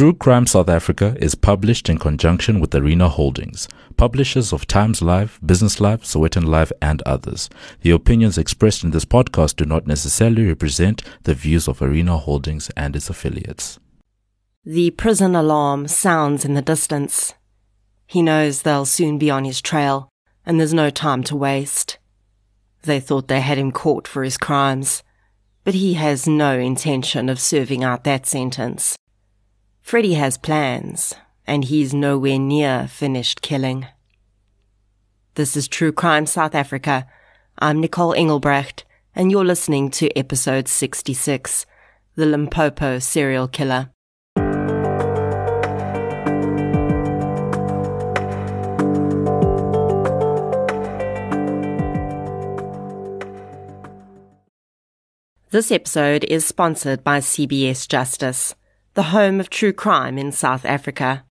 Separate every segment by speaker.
Speaker 1: True Crime South Africa is published in conjunction with Arena Holdings, publishers of Times Live, Business Live, Sowetan Live, and others. The opinions expressed in this podcast do not necessarily represent the views of Arena Holdings and its affiliates.
Speaker 2: The prison alarm sounds in the distance. He knows they'll soon be on his trail, and there's no time to waste. They thought they had him caught for his crimes, but he has no intention of serving out that sentence. Freddie has plans, and he's nowhere near finished killing. This is True Crime South Africa. I'm Nicole Engelbrecht, and you're listening to episode 66 The Limpopo Serial Killer. This episode is sponsored by CBS Justice the home of true crime in South Africa.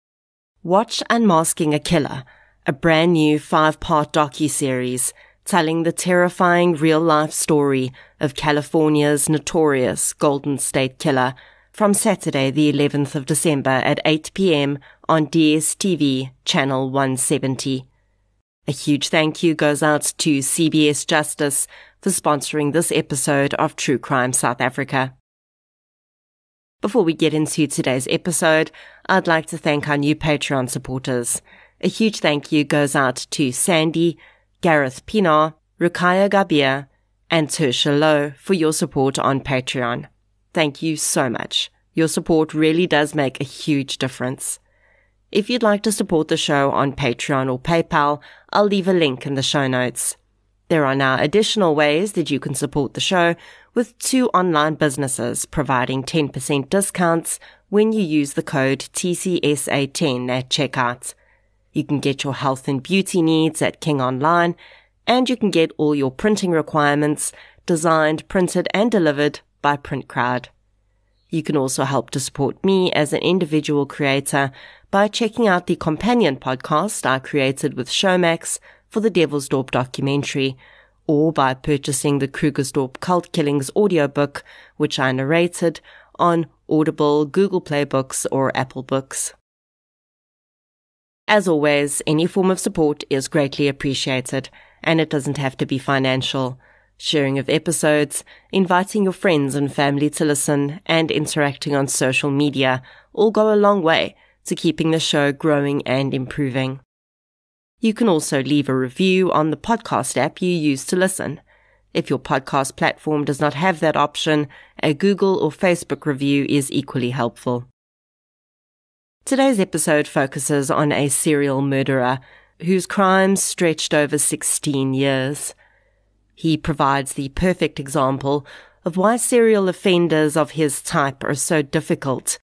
Speaker 2: Watch Unmasking a Killer, a brand new five-part docu-series telling the terrifying real-life story of California's notorious Golden State Killer from Saturday the 11th of December at 8 p.m. on DSTV channel 170. A huge thank you goes out to CBS Justice for sponsoring this episode of True Crime South Africa. Before we get into today's episode, I'd like to thank our new Patreon supporters. A huge thank you goes out to Sandy, Gareth Pinar, Rukaya Gabia, and Tersha Lowe for your support on Patreon. Thank you so much. Your support really does make a huge difference. If you'd like to support the show on Patreon or PayPal, I'll leave a link in the show notes. There are now additional ways that you can support the show, with two online businesses providing 10% discounts when you use the code TCSA10 at checkout. You can get your health and beauty needs at King Online, and you can get all your printing requirements designed, printed, and delivered by PrintCrowd. You can also help to support me as an individual creator by checking out the companion podcast I created with Showmax for the Devilsdorp documentary, or by purchasing the Krugersdorp Cult Killings audiobook, which I narrated on Audible, Google Play Books, or Apple Books. As always, any form of support is greatly appreciated, and it doesn't have to be financial. Sharing of episodes, inviting your friends and family to listen, and interacting on social media all go a long way to keeping the show growing and improving. You can also leave a review on the podcast app you use to listen. If your podcast platform does not have that option, a Google or Facebook review is equally helpful. Today's episode focuses on a serial murderer whose crimes stretched over 16 years. He provides the perfect example of why serial offenders of his type are so difficult,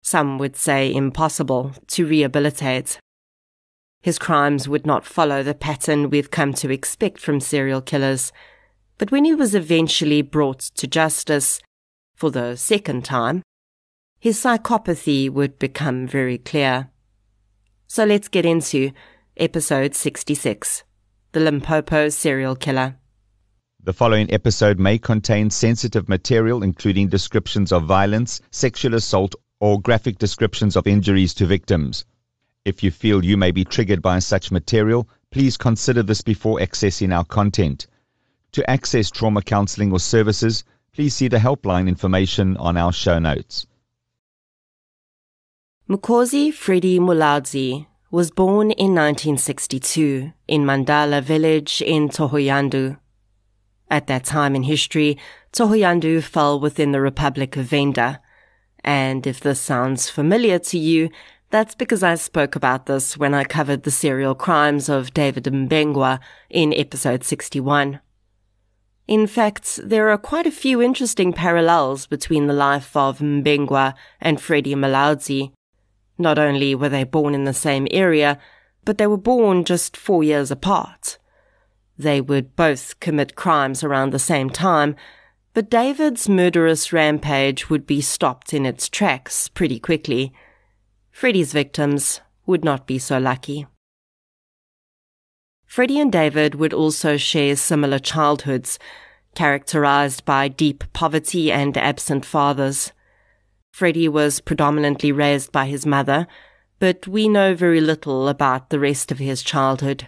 Speaker 2: some would say impossible, to rehabilitate. His crimes would not follow the pattern we've come to expect from serial killers. But when he was eventually brought to justice, for the second time, his psychopathy would become very clear. So let's get into episode 66 The Limpopo Serial Killer.
Speaker 3: The following episode may contain sensitive material, including descriptions of violence, sexual assault, or graphic descriptions of injuries to victims. If you feel you may be triggered by such material, please consider this before accessing our content. To access trauma counseling or services, please see the helpline information on our show notes.
Speaker 2: Mukosi Freddie Mulaudzi was born in 1962 in Mandala village in Thohoyandou. At that time in history, Thohoyandou fell within the Republic of Venda. And if this sounds familiar to you, that's because I spoke about this when I covered the serial crimes of David Mbengwa in episode 61. In fact, there are quite a few interesting parallels between the life of Mbengwa and Freddie Mulaudzi. Not only were they born in the same area, but they were born just four years apart. They would both commit crimes around the same time, but David's murderous rampage would be stopped in its tracks pretty quickly. Freddie's victims would not be so lucky. Freddie and David would also share similar childhoods, characterized by deep poverty and absent fathers. Freddie was predominantly raised by his mother, but we know very little about the rest of his childhood.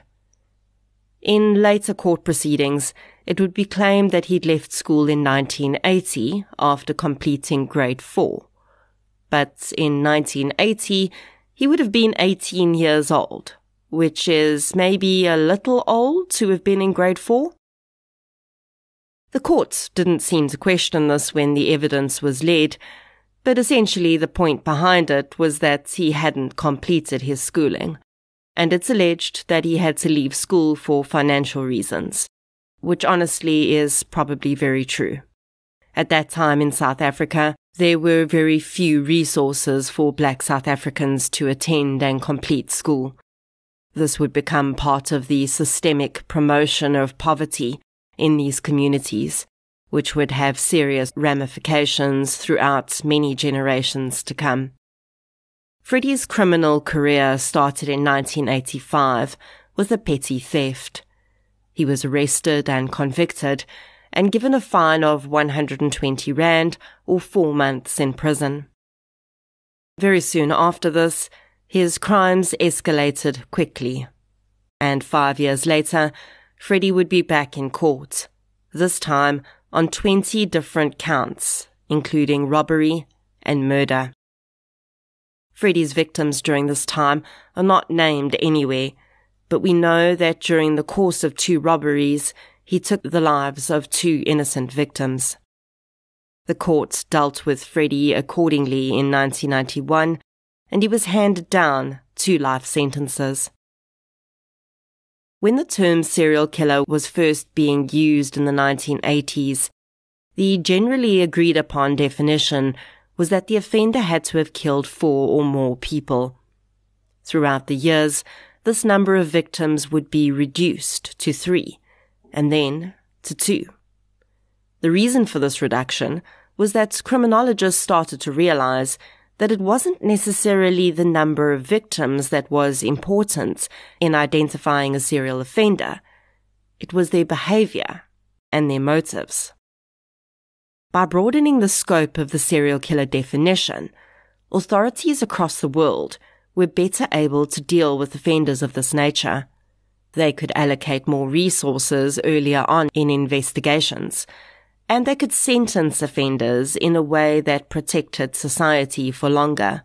Speaker 2: In later court proceedings, it would be claimed that he'd left school in 1980 after completing grade 4. But in 1980, he would have been 18 years old, which is maybe a little old to have been in grade 4. The courts didn't seem to question this when the evidence was led, but essentially the point behind it was that he hadn't completed his schooling, and it's alleged that he had to leave school for financial reasons, which honestly is probably very true. At that time in South Africa, there were very few resources for black South Africans to attend and complete school. This would become part of the systemic promotion of poverty in these communities, which would have serious ramifications throughout many generations to come. Freddie's criminal career started in 1985 with a petty theft. He was arrested and convicted and given a fine of 120 rand or four months in prison. Very soon after this, his crimes escalated quickly. And five years later, Freddie would be back in court, this time on 20 different counts, including robbery and murder. Freddie's victims during this time are not named anywhere, but we know that during the course of two robberies, he took the lives of two innocent victims. The court dealt with Freddie accordingly in 1991, and he was handed down two life sentences. When the term serial killer was first being used in the 1980s, the generally agreed upon definition was that the offender had to have killed four or more people. Throughout the years, this number of victims would be reduced to three, and then to two. The reason for this reduction was that criminologists started to realize that it wasn't necessarily the number of victims that was important in identifying a serial offender. It was their behavior and their motives. By broadening the scope of the serial killer definition, authorities across the world were better able to deal with offenders of this nature. They could allocate more resources earlier on in investigations and they could sentence offenders in a way that protected society for longer.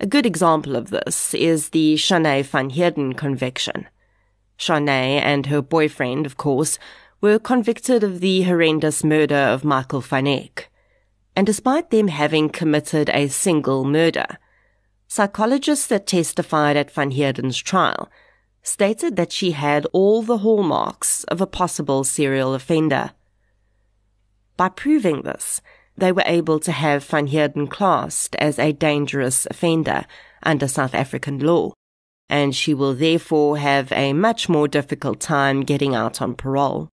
Speaker 2: A good example of this is the Shanae van Heerden conviction. Shanae and her boyfriend, of course, were convicted of the horrendous murder of Michael van. And despite them having committed a single murder, psychologists that testified at Van Heerden's trial stated that she had all the hallmarks of a possible serial offender. By proving this, they were able to have Van Heerden classed as a dangerous offender under South African law, and she will therefore have a much more difficult time getting out on parole.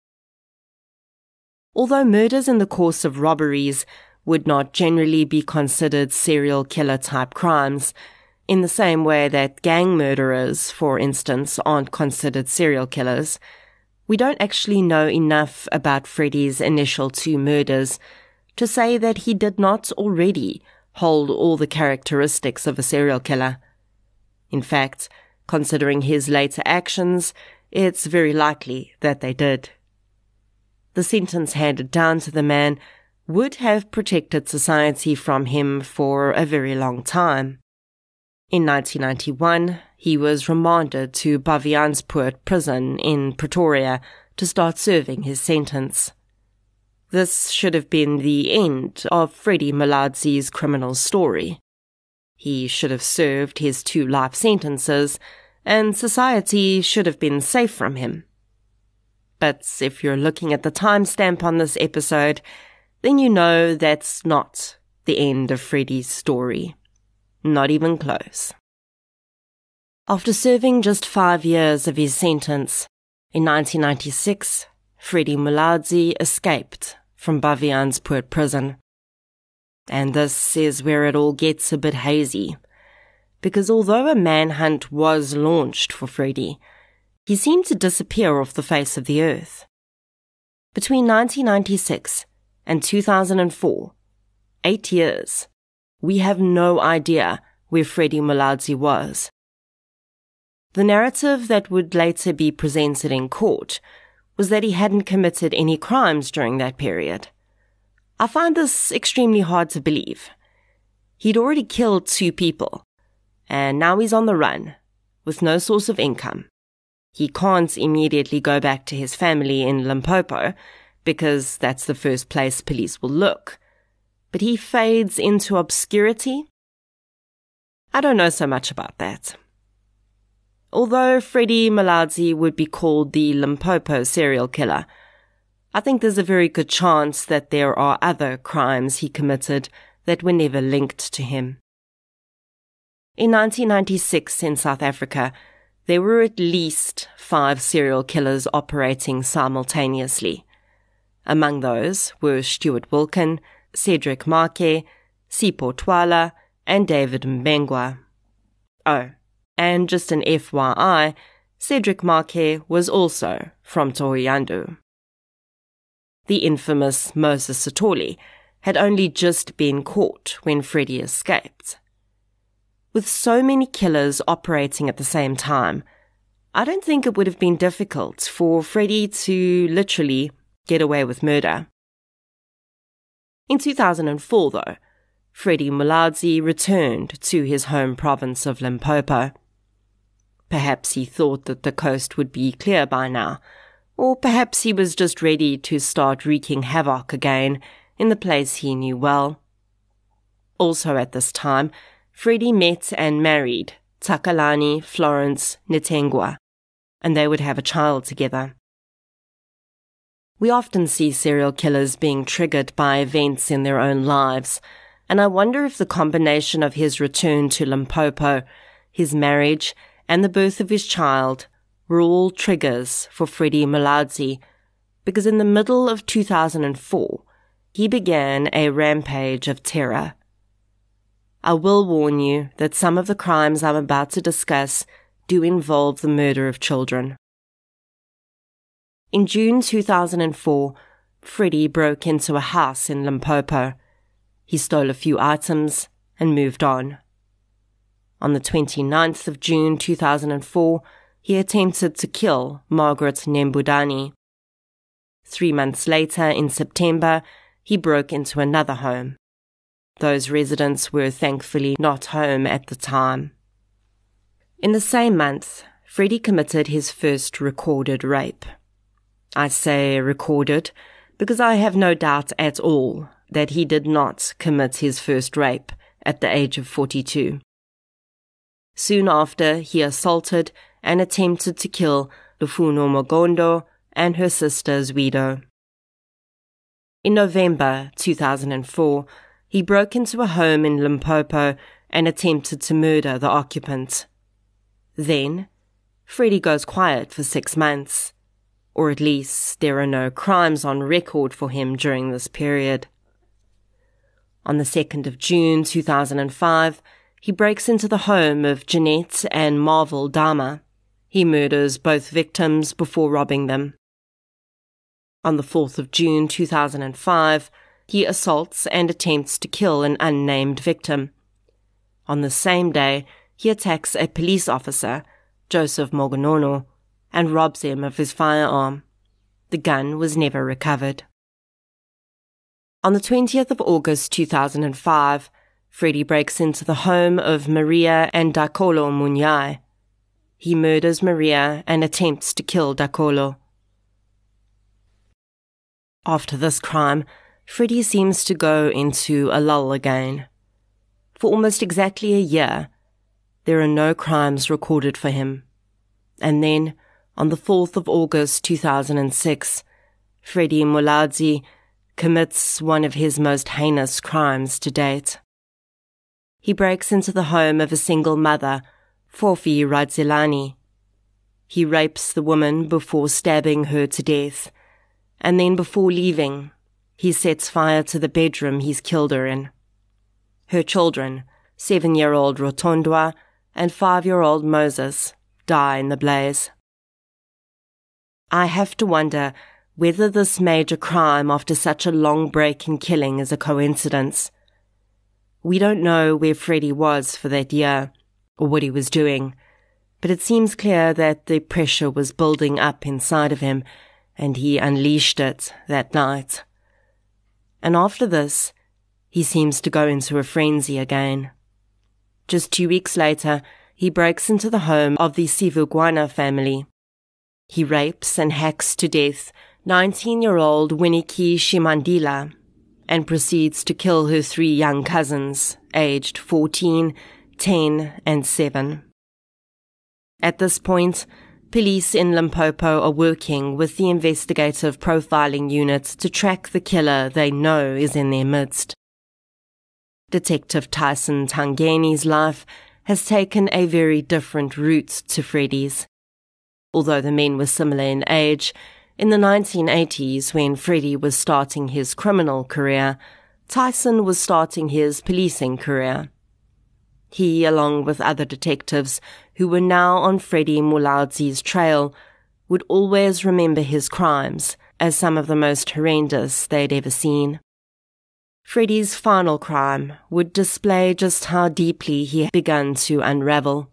Speaker 2: Although murders in the course of robberies would not generally be considered serial killer type crimes, in the same way that gang murderers, for instance, aren't considered serial killers, we don't actually know enough about Freddy's initial two murders to say that he did not already hold all the characteristics of a serial killer. In fact, considering his later actions, it's very likely that they did. The sentence handed down to the man would have protected society from him for a very long time. In 1991, he was remanded to Baviaanspoort prison in Pretoria to start serving his sentence. This should have been the end of Freddie Mulaudzi's criminal story. He should have served his two life sentences, and society should have been safe from him. But if you're looking at the timestamp on this episode, then you know that's not the end of Freddie's story. Not even close. After serving just five years of his sentence, in 1996, Freddy Mulaudzi escaped from Baviaanspoort prison. And this is where it all gets a bit hazy. Because although a manhunt was launched for Freddy, he seemed to disappear off the face of the earth. Between 1996 and 2004, eight years, we have no idea where Freddie Mulaudzi was. The narrative that would later be presented in court was that he hadn't committed any crimes during that period. I find this extremely hard to believe. He'd already killed two people, and now he's on the run with no source of income. He can't immediately go back to his family in Limpopo because that's the first place police will look. But he fades into obscurity. I don't know so much about that. Although Freddie Mulaudzi would be called the Limpopo serial killer, I think there's a very good chance that there are other crimes he committed that were never linked to him. In 1996 in South Africa, there were at least five serial killers operating simultaneously. Among those were Stewart Wilken, Cedric Maake, Sipho Thwala, and David Mbengwa. Oh, and just an FYI, Cedric Maake was also from Thohoyandou. The infamous Moses Sithole had only just been caught when Freddie escaped. With so many killers operating at the same time, I don't think it would have been difficult for Freddie to literally get away with murder. In 2004, though, Freddie Mulaudzi returned to his home province of Limpopo. Perhaps he thought that the coast would be clear by now, or perhaps he was just ready to start wreaking havoc again in the place he knew well. Also at this time, Freddie met and married Takalani Florence Nitengwa, and they would have a child together. We often see serial killers being triggered by events in their own lives, and I wonder if the combination of his return to Limpopo, his marriage, and the birth of his child were all triggers for Freddie Mulaudzi, because in the middle of 2004, he began a rampage of terror. I will warn you that some of the crimes I'm about to discuss do involve the murder of children. In June 2004, Freddie broke into a house in Limpopo. He stole a few items and moved on. On the 29th of June 2004, he attempted to kill Margaret Nembudani. Three months later, in September, he broke into another home. Those residents were thankfully not home at the time. In the same month, Freddie committed his first recorded rape. I say recorded because I have no doubt at all that he did not commit his first rape at the age of 42. Soon after, he assaulted and attempted to kill Lufuno Mogondo and her sister Zwido. In November 2004, he broke into a home in Limpopo and attempted to murder the occupant. Then, Freddie goes quiet for six months, or at least there are no crimes on record for him during this period. On the 2nd of June 2005, he breaks into the home of Jeanette and Marvel Dama. He murders both victims before robbing them. On the 4th of June 2005, he assaults and attempts to kill an unnamed victim. On the same day, he attacks a police officer, Joseph Mogonono, and robs him of his firearm. The gun was never recovered. On the 20th of August 2005, Freddie breaks into the home of Maria and Dakolo Munyai. He murders Maria and attempts to kill Dakolo. After this crime, Freddie seems to go into a lull again. For almost exactly a year, there are no crimes recorded for him. And then, on the 4th of August 2006, Freddie Mulaudzi commits one of his most heinous crimes to date he breaks into the home of a single mother, Fofi Radzilani. He rapes the woman before stabbing her to death, and then before leaving, he sets fire to the bedroom he's killed her in. Her children, seven year old Rotondwa and five year old Moses, die in the blaze. I have to wonder whether this major crime after such a long break in killing is a coincidence We don't know where Freddie was for that year or what he was doing, but it seems clear that the pressure was building up inside of him and he unleashed it that night. And after this, he seems to go into a frenzy again. Just two weeks later, he breaks into the home of the Sivugwana family. He rapes and hacks to death 19 year old Winnie Shimandila and proceeds to kill her three young cousins, aged 14, 10, and 7. At this point, police in Limpopo are working with the investigative profiling unit to track the killer they know is in their midst. Detective Tyson Tangeni's life has taken a very different route to Freddie's. Although the men were similar in age, in the 1980s, when Freddie was starting his criminal career, Tyson was starting his policing career. He, along with other detectives who were now on Freddie Mulaudzi's trail, would always remember his crimes as some of the most horrendous they'd ever seen. Freddie's final crime would display just how deeply he had begun to unravel.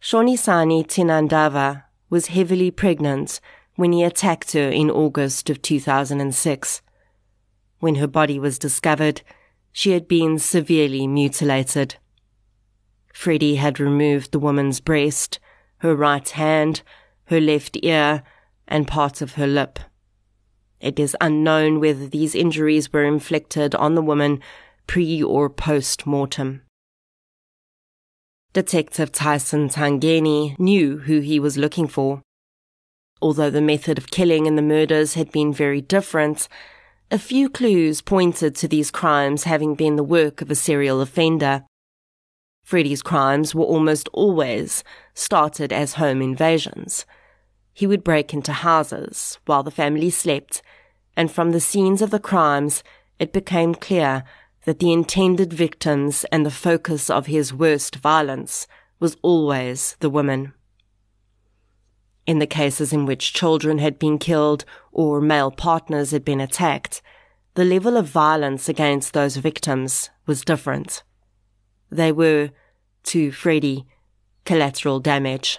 Speaker 2: Shonisani Tinandava was heavily pregnant when he attacked her in August of 2006. When her body was discovered, she had been severely mutilated. Freddie had removed the woman's breast, her right hand, her left ear, and part of her lip. It is unknown whether these injuries were inflicted on the woman pre or post mortem. Detective Tyson Tangeni knew who he was looking for. Although the method of killing and the murders had been very different, a few clues pointed to these crimes having been the work of a serial offender. Freddie's crimes were almost always started as home invasions. He would break into houses while the family slept, and from the scenes of the crimes, it became clear that the intended victims and the focus of his worst violence was always the women. In the cases in which children had been killed or male partners had been attacked, the level of violence against those victims was different. They were, to Freddie, collateral damage.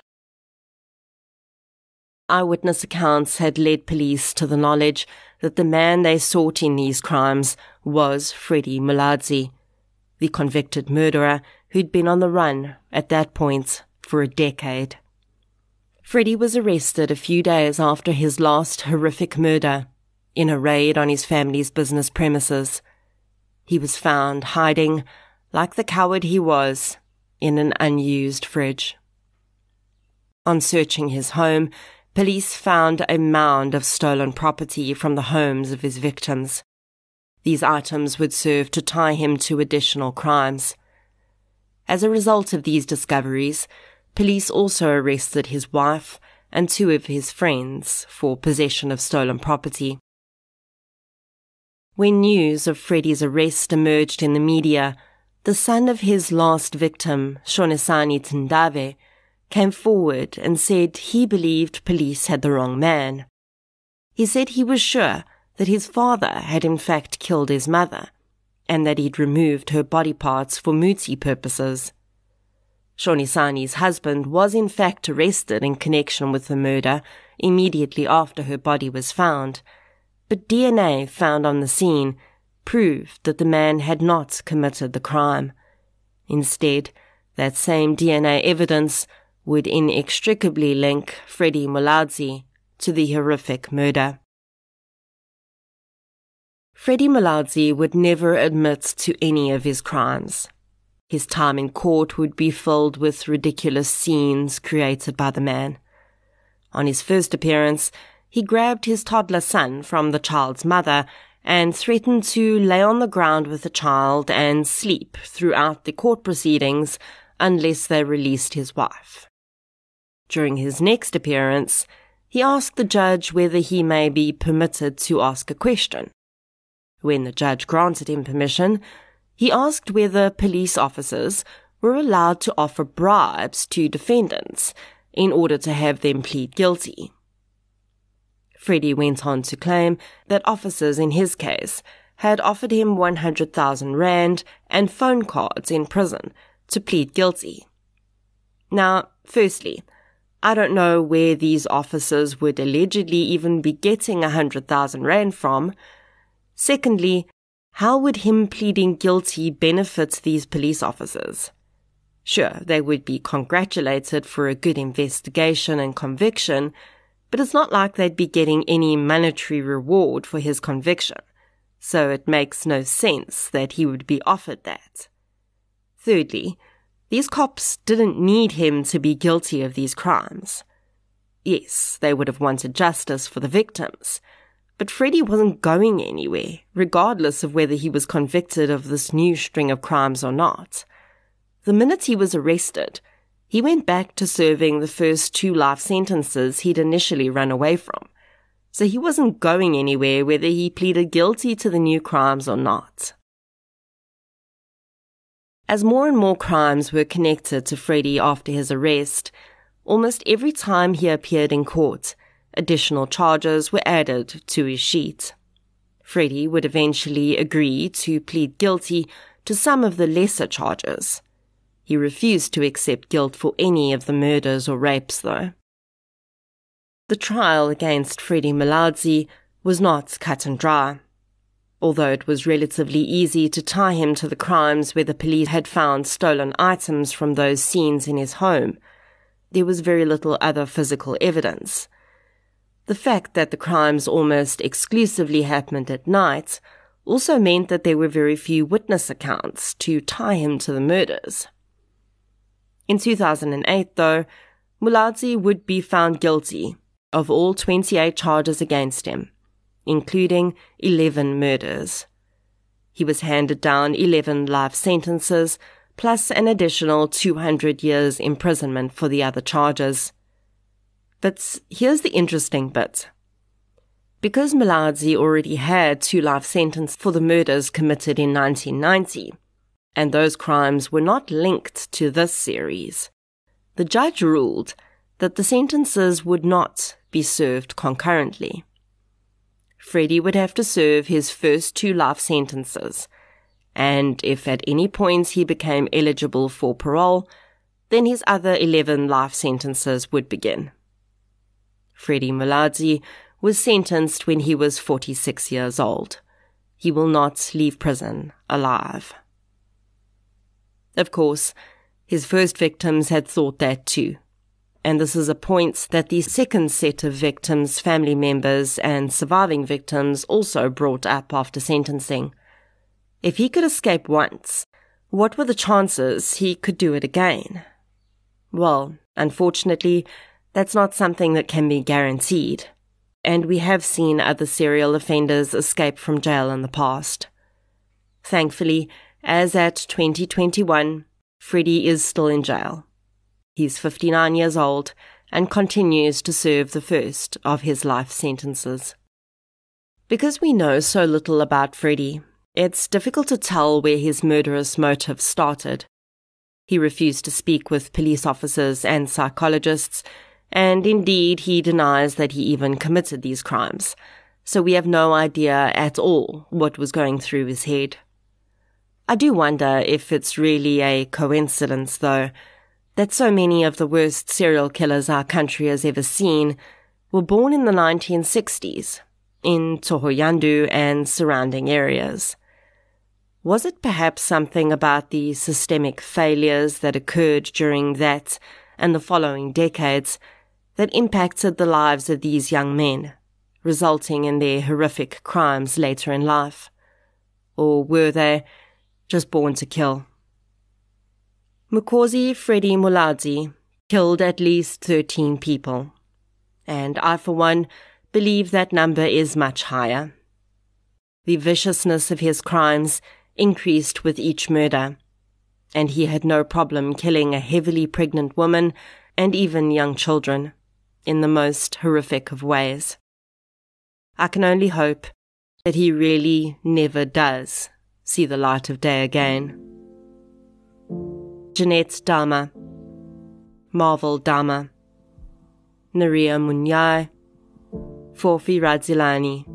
Speaker 2: Eyewitness accounts had led police to the knowledge that the man they sought in these crimes was Freddie Mulaudzi, the convicted murderer who'd been on the run at that point for a decade. Freddie was arrested a few days after his last horrific murder in a raid on his family's business premises. He was found hiding, like the coward he was, in an unused fridge. On searching his home, police found a mound of stolen property from the homes of his victims. These items would serve to tie him to additional crimes. As a result of these discoveries, Police also arrested his wife and two of his friends for possession of stolen property. When news of Freddie's arrest emerged in the media, the son of his last victim, Shonisani Tindave, came forward and said he believed police had the wrong man. He said he was sure that his father had in fact killed his mother, and that he'd removed her body parts for Muti purposes. Shonisani's husband was in fact arrested in connection with the murder immediately after her body was found, but DNA found on the scene proved that the man had not committed the crime. Instead, that same DNA evidence would inextricably link Freddie Mulaudzi to the horrific murder. Freddie Mulaudzi would never admit to any of his crimes. His time in court would be filled with ridiculous scenes created by the man. On his first appearance, he grabbed his toddler son from the child's mother and threatened to lay on the ground with the child and sleep throughout the court proceedings unless they released his wife. During his next appearance, he asked the judge whether he may be permitted to ask a question. When the judge granted him permission, he asked whether police officers were allowed to offer bribes to defendants in order to have them plead guilty. Freddie went on to claim that officers in his case had offered him 100,000 rand and phone cards in prison to plead guilty. Now, firstly, I don't know where these officers would allegedly even be getting 100,000 rand from. Secondly, how would him pleading guilty benefit these police officers? Sure, they would be congratulated for a good investigation and conviction, but it's not like they'd be getting any monetary reward for his conviction so it makes no sense that he would be offered that. Thirdly, these cops didn't need him to be guilty of these crimes. Yes, they would have wanted justice for the victims, but Freddie wasn't going anywhere, regardless of whether he was convicted of this new string of crimes or not. The minute he was arrested, he went back to serving the first two life sentences he'd initially run away from so he wasn't going anywhere whether he pleaded guilty to the new crimes or not. As more and more crimes were connected to Freddie after his arrest, almost every time he appeared in court, additional charges were added to his sheet. Freddie would eventually agree to plead guilty to some of the lesser charges. He refused to accept guilt for any of the murders or rapes, though. The trial against Freddie Mulaudzi was not cut and dry. Although it was relatively easy to tie him to the crimes where the police had found stolen items from those scenes in his home, there was very little other physical evidence. The fact that the crimes almost exclusively happened at night also meant that there were very few witness accounts to tie him to the murders. In 2008, though, Mulaudzi would be found guilty of all 28 charges against him, including 11 murders. He was handed down 11 life sentences, plus an additional 200 years imprisonment for the other charges. But here's the interesting bit. Because Mulaudzi already had two life sentences for the murders committed in 1990, and those crimes were not linked to this series, the judge ruled that the sentences would not be served concurrently. Freddie would have to serve his first two life sentences, and if at any point he became eligible for parole, then his other 11 life sentences would begin. Freddie Mulaudzi was sentenced when he was 46 years old. He will not leave prison alive. Of course, his first victims had thought that too and this is a point that the second set of victims, family members, and surviving victims also brought up after sentencing. If he could escape once, what were the chances he could do it again? Well, unfortunately, that's not something that can be guaranteed, and we have seen other serial offenders escape from jail in the past. Thankfully, as at 2021, Freddie is still in jail. He's 59 years old and continues to serve the first of his life sentences. Because we know so little about Freddy, it's difficult to tell where his murderous motive started. He refused to speak with police officers and psychologists, and indeed he denies that he even committed these crimes, so we have no idea at all what was going through his head. I do wonder if it's really a coincidence, though, that so many of the worst serial killers our country has ever seen were born in the 1960s in Thohoyandou and surrounding areas. Was it perhaps something about the systemic failures that occurred during that and the following decades that impacted the lives of these young men, resulting in their horrific crimes later in life? Or were they just born to kill? Mukosi Freddy Mulaudzi killed at least 13 people. And I, for one, believe that number is much higher. The viciousness of his crimes increased with each murder, and he had no problem killing a heavily pregnant woman and even young children in the most horrific of ways. I can only hope that he really never does see the light of day again. Jeanette Dama, Marvel Dama, Naria Munyai, Forfi Radzilani,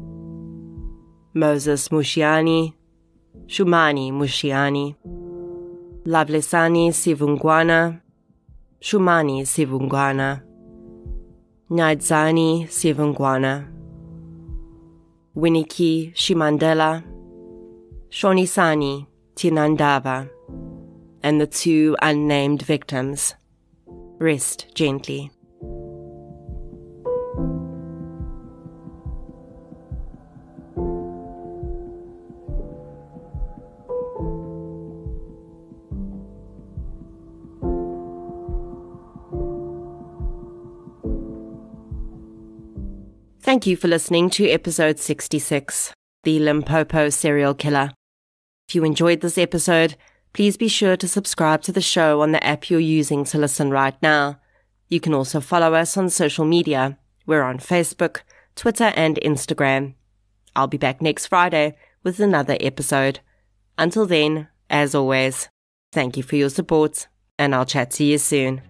Speaker 2: Moses Mushiani, Shumani Mushiani, Lavlesani Sivungwana, Shumani Sivungwana, Nyadzani Sivungwana, Winiki Shimandela, Shonisani Tinandava, and the two unnamed victims. Rest gently. Thank you for listening to episode 66, The Limpopo Serial Killer. If you enjoyed this episode, please be sure to subscribe to the show on the app you're using to listen right now. You can also follow us on social media. We're on Facebook, Twitter, and Instagram. I'll be back next Friday with another episode. Until then, as always, thank you for your support, and I'll chat to you soon.